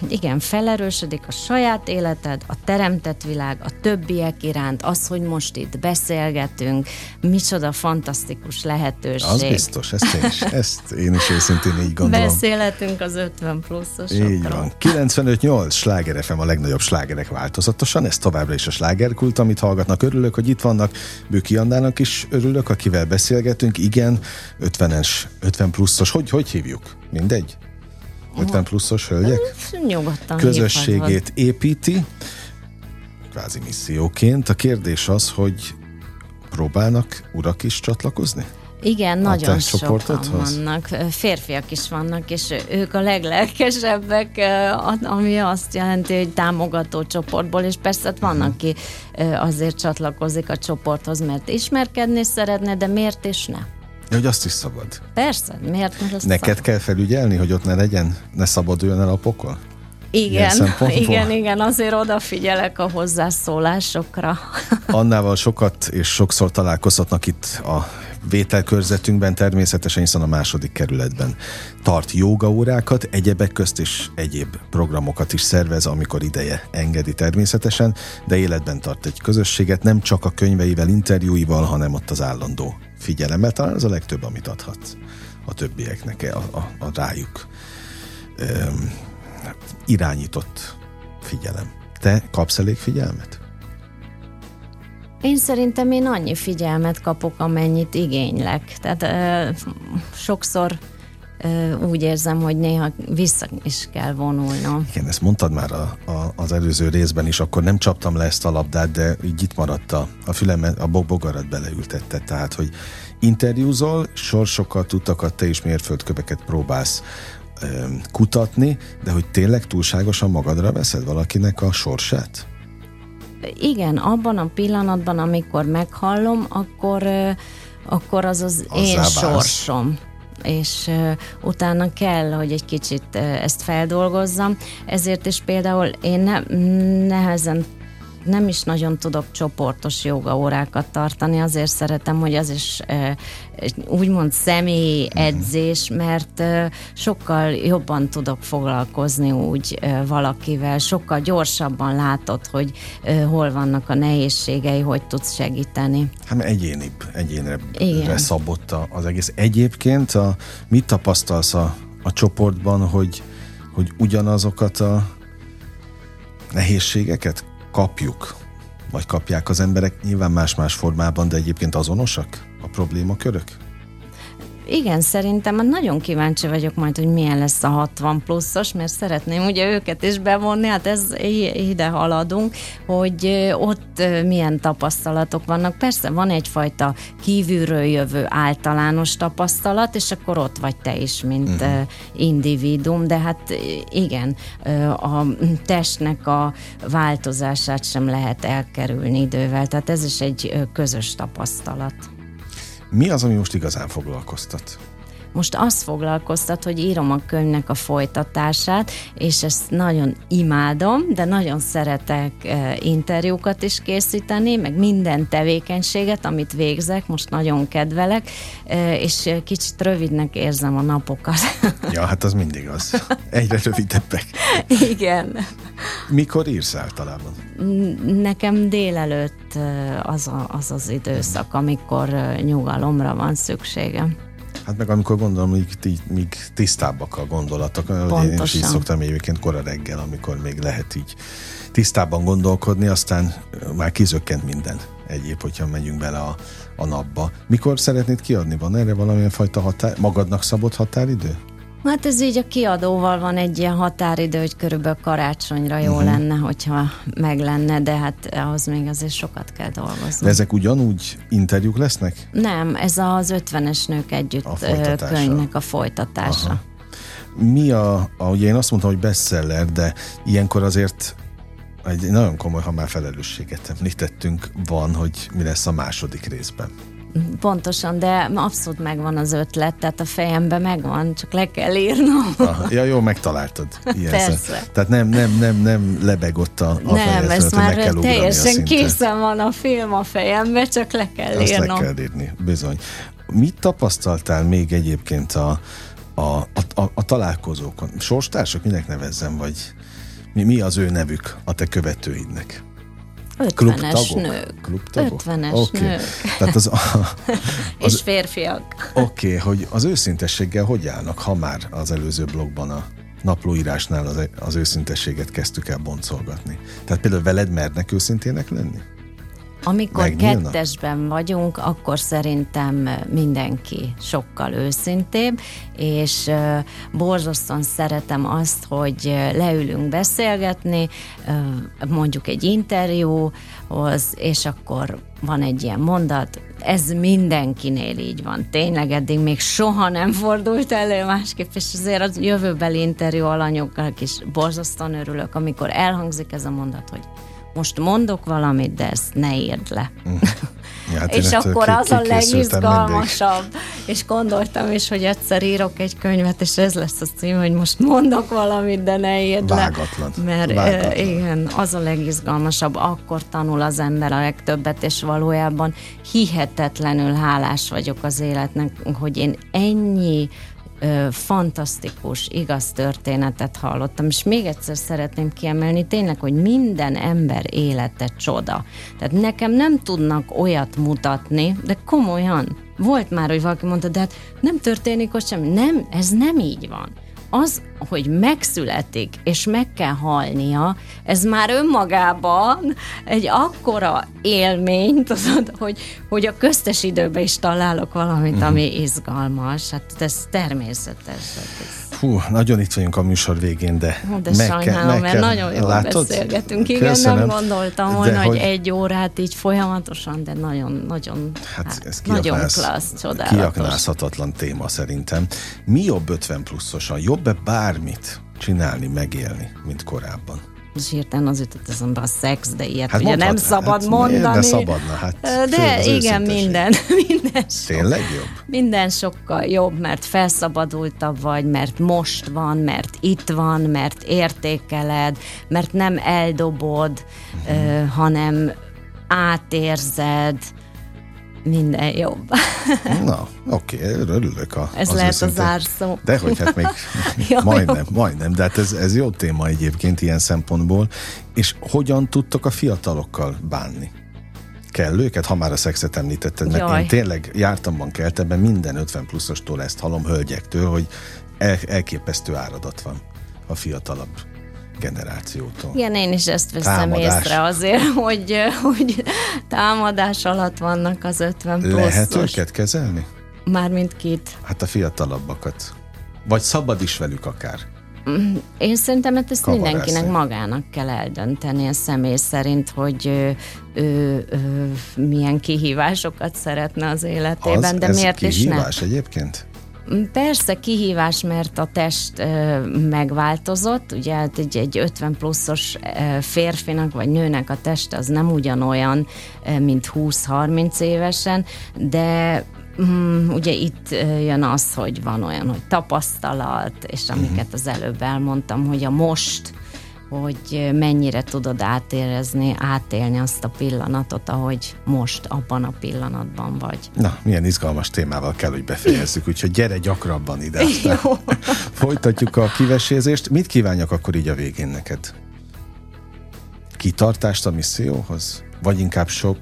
igen, felerősödik a saját életed, a teremtett világ, a többiek iránt, az, hogy most itt beszélgetünk, micsoda fantasztikus lehetőség. Az biztos, ezt én is, ezt én is őszintén így gondolom. Beszélhetünk az 50 pluszosokról. Így van. 95-8 sláger FM a legnagyobb slágerek változatosan, ez továbbra is a slágerkult, amit hallgatnak. Örülök, hogy itt vannak. Bőki Andának is örülök, akivel beszélgetünk. Igen, 50-es, 50 pluszos, hogy, hogy hívjuk? Mindegy? 50 pluszos hölgyek? Nyugodtan Közösségét építi, kvázi misszióként. A kérdés az, hogy próbálnak urak is csatlakozni? Igen, a nagyon sokan vannak. Férfiak is vannak, és ők a leglelkesebbek, ami azt jelenti, hogy támogató csoportból, és persze hát van, aki azért csatlakozik a csoporthoz, mert ismerkedni szeretne, de miért is ne? Hogy azt is szabad. Persze, miért? Mert Neked szabad. kell felügyelni, hogy ott ne legyen, ne szabaduljon el a pokol? Igen, igen, igen, azért odafigyelek a hozzászólásokra. Annával sokat és sokszor találkozhatnak itt a vételkörzetünkben természetesen, hiszen a második kerületben tart jogaórákat, egyebek közt és egyéb programokat is szervez, amikor ideje engedi természetesen, de életben tart egy közösséget, nem csak a könyveivel, interjúival, hanem ott az állandó figyelemmel, talán az a legtöbb, amit adhat a többieknek, a, a, a rájuk um, irányított figyelem. Te kapsz elég figyelmet? Én szerintem én annyi figyelmet kapok, amennyit igénylek. Tehát ö, sokszor ö, úgy érzem, hogy néha vissza is kell vonulnom. Igen, ezt mondtad már a, a, az előző részben is, akkor nem csaptam le ezt a labdát, de így itt maradt a, a fülemet, a bogarat beleültette. Tehát, hogy interjúzol, sorsokat, utakat, te is mérföldköveket próbálsz ö, kutatni, de hogy tényleg túlságosan magadra veszed valakinek a sorsát? Igen, abban a pillanatban, amikor meghallom, akkor, akkor az az Azzá én válsz. sorsom és uh, utána kell, hogy egy kicsit uh, ezt feldolgozzam. Ezért is például én ne, nehezen nem is nagyon tudok csoportos jogaórákat tartani, azért szeretem, hogy az is úgymond személyi mhm. edzés, mert sokkal jobban tudok foglalkozni úgy valakivel, sokkal gyorsabban látod, hogy hol vannak a nehézségei, hogy tudsz segíteni. Hát egyénibb, egyénre Igen. szabott az egész. Egyébként a, mit tapasztalsz a, a csoportban, hogy, hogy ugyanazokat a nehézségeket kapjuk, vagy kapják az emberek, nyilván más-más formában, de egyébként azonosak a problémakörök? Igen, szerintem nagyon kíváncsi vagyok majd, hogy milyen lesz a 60 pluszos, mert szeretném ugye őket is bevonni, hát ez ide haladunk, hogy ott milyen tapasztalatok vannak. Persze van egyfajta kívülről jövő általános tapasztalat, és akkor ott vagy te is, mint uh-huh. individuum, de hát igen, a testnek a változását sem lehet elkerülni idővel, tehát ez is egy közös tapasztalat. Mi az, ami most igazán foglalkoztat? Most azt foglalkoztat, hogy írom a könyvnek a folytatását, és ezt nagyon imádom, de nagyon szeretek e, interjúkat is készíteni, meg minden tevékenységet, amit végzek, most nagyon kedvelek, e, és kicsit rövidnek érzem a napokat. Ja, hát az mindig az. Egyre rövidebbek. Igen. Mikor írsz általában? Nekem délelőtt az a, az, az időszak, amikor nyugalomra van szükségem. Hát meg amikor gondolom, így, még tisztábbak a gondolatok. Pontosan. Én is így szoktam egyébként kora reggel, amikor még lehet így tisztában gondolkodni, aztán már kizökkent minden egyéb, hogyha megyünk bele a, a napba. Mikor szeretnéd kiadni? Van erre valamilyen fajta határ, magadnak szabott határidő? Hát ez így a kiadóval van egy ilyen határidő, hogy körülbelül karácsonyra jó uh-huh. lenne, hogyha meg lenne, de hát ahhoz még azért sokat kell dolgozni. De ezek ugyanúgy interjúk lesznek? Nem, ez az 50-es nők együtt a könyvnek a folytatása. Aha. Mi a, a, ugye én azt mondtam, hogy bestseller, de ilyenkor azért egy nagyon komoly, ha már felelősséget említettünk, van, hogy mi lesz a második részben. Pontoson, de abszolút megvan az ötlet, tehát a fejemben megvan, csak le kell írnom. Ah, ja, jó, megtaláltad. Ilyen Persze. Szem. Tehát nem, nem, nem, nem lebegott a, a Nem, ez már kell teljesen készen van a film a fejembe, csak le kell Azt írnom. le kell írni, bizony. Mit tapasztaltál még egyébként a, a, a, a, a találkozókon? Sorstársak, minek nevezzem, vagy mi, mi az ő nevük a te követőidnek? 50-es nők. Klubtagok? 50-es okay. nők. Tehát az, az, És férfiak. Oké, okay, hogy az őszintességgel hogy állnak, ha már az előző blogban a naplóírásnál az, az őszintességet kezdtük el boncolgatni. Tehát például veled mernek őszintének lenni? Amikor Megnyílnak? kettesben vagyunk, akkor szerintem mindenki sokkal őszintébb, és borzasztóan szeretem azt, hogy leülünk beszélgetni, mondjuk egy interjúhoz, és akkor van egy ilyen mondat, ez mindenkinél így van. Tényleg eddig még soha nem fordult elő másképp, és azért az jövőbeli interjú alanyokkal is borzasztóan örülök, amikor elhangzik ez a mondat, hogy most mondok valamit, de ezt ne írd le. Mm. Ja, hát és akkor az a legizgalmasabb. Mindig. És gondoltam is, hogy egyszer írok egy könyvet, és ez lesz a cím, hogy most mondok valamit, de ne írd Vágatlan. le. Mert Vágatlan. igen, az a legizgalmasabb. Akkor tanul az ember a legtöbbet, és valójában hihetetlenül hálás vagyok az életnek, hogy én ennyi ö, fantasztikus, igaz történetet hallottam, és még egyszer szeretném kiemelni tényleg, hogy minden ember élete csoda. Tehát nekem nem tudnak olyat mutatni, de komolyan. Volt már, hogy valaki mondta, de hát nem történik ott semmi. Nem, ez nem így van az, hogy megszületik, és meg kell halnia, ez már önmagában egy akkora élmény, tudod, hogy, hogy a köztes időben is találok valamit, ami izgalmas. Hát ez természetes. Hát ez Hú, nagyon itt vagyunk a műsor végén, de, Hú, de meg sajnálom, kell, meg mert kell, nagyon jól látod? beszélgetünk. Igen, Köszönöm, nem gondoltam volna, hogy, hogy egy órát így folyamatosan, de nagyon, nagyon, hát, hát ez nagyon klassz, csodálatos. Kiaknázhatatlan téma szerintem. Mi jobb 50 pluszosan? Jobb-e bármit csinálni, megélni, mint korábban? És hirtelen az jutott eszembe a szex, de ilyet hát ugye nem szabad hát, mondani. De szabadna, hát. De igen, minden, minden sok, Tényleg jobb? Minden sokkal jobb, mert felszabadultabb vagy, mert most van, mert itt van, mert értékeled, mert nem eldobod, uh-huh. uh, hanem átérzed, minden jobb. Na, oké, okay, örülök a, Ez az lehet őszinte. a zárszó. De hogy hát még ja, majdnem, jó. majdnem, de hát ez, ez jó téma egyébként ilyen szempontból. És hogyan tudtok a fiatalokkal bánni? kell őket, ha már a szexet említetted, mert Jaj. én tényleg jártam van kelteben, minden 50 pluszostól ezt hallom hölgyektől, hogy el, elképesztő áradat van a fiatalabb generációtól. Igen, én is ezt veszem támadás. észre azért, hogy, hogy támadás alatt vannak az 50 pluszos. Lehet őket kezelni? Mármint kit? Hát a fiatalabbakat. Vagy szabad is velük akár. Én szerintem hát ezt Kavarászni. mindenkinek magának kell eldönteni a személy szerint, hogy ő, ő, ő milyen kihívásokat szeretne az életében, az, de miért is ne? kihívás egyébként? Persze kihívás, mert a test megváltozott, ugye hát egy, egy 50 pluszos férfinak vagy nőnek a teste az nem ugyanolyan, mint 20-30 évesen, de Mm, ugye itt jön az, hogy van olyan, hogy tapasztalat, és amiket az előbb elmondtam, hogy a most hogy mennyire tudod átérezni, átélni azt a pillanatot, ahogy most abban a pillanatban vagy. Na, milyen izgalmas témával kell, hogy befejezzük, úgyhogy gyere gyakrabban ide. Jó. Folytatjuk a kivesézést. Mit kívánjak akkor így a végén neked? Kitartást a misszióhoz? Vagy inkább sok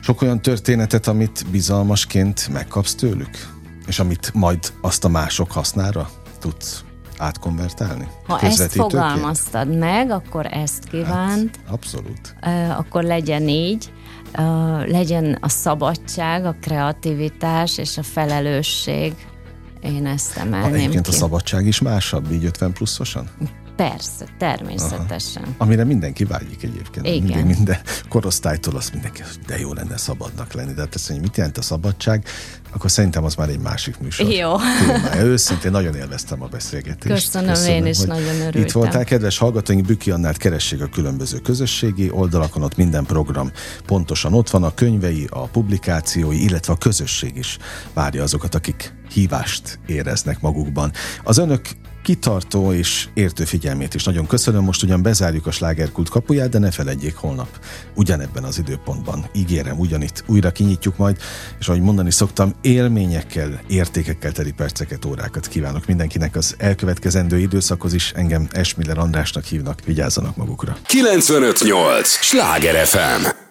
sok olyan történetet, amit bizalmasként megkapsz tőlük? És amit majd azt a mások hasznára tudsz átkonvertálni? Ha ezt fogalmaztad meg, akkor ezt kívánt. Hát, abszolút. Akkor legyen így. Legyen a szabadság, a kreativitás és a felelősség. Én ezt emelném Egyébként ki. a szabadság is másabb, így 50 pluszosan? Persze, természetesen. Aha. Amire mindenki vágyik egyébként. Igen. Minden, minden korosztálytól azt mindenki, de jó lenne szabadnak lenni. De hát ezt mondja, mit jelent a szabadság? Akkor szerintem az már egy másik műsor. Jó. Témája. Őszintén nagyon élveztem a beszélgetést. Köszönöm, Köszönöm én is nagyon örültem. Itt voltál, kedves hallgatóink, Büki Annát keressék a különböző közösségi oldalakon, ott minden program pontosan ott van, a könyvei, a publikációi, illetve a közösség is várja azokat, akik hívást éreznek magukban. Az önök kitartó és értő figyelmét is nagyon köszönöm. Most ugyan bezárjuk a slágerkult kapuját, de ne felejtjék holnap ugyanebben az időpontban. Ígérem, ugyanitt újra kinyitjuk majd, és ahogy mondani szoktam, élményekkel, értékekkel teli perceket, órákat kívánok mindenkinek az elkövetkezendő időszakhoz is. Engem Esmiller Andrásnak hívnak, vigyázzanak magukra. 958! Sláger FM!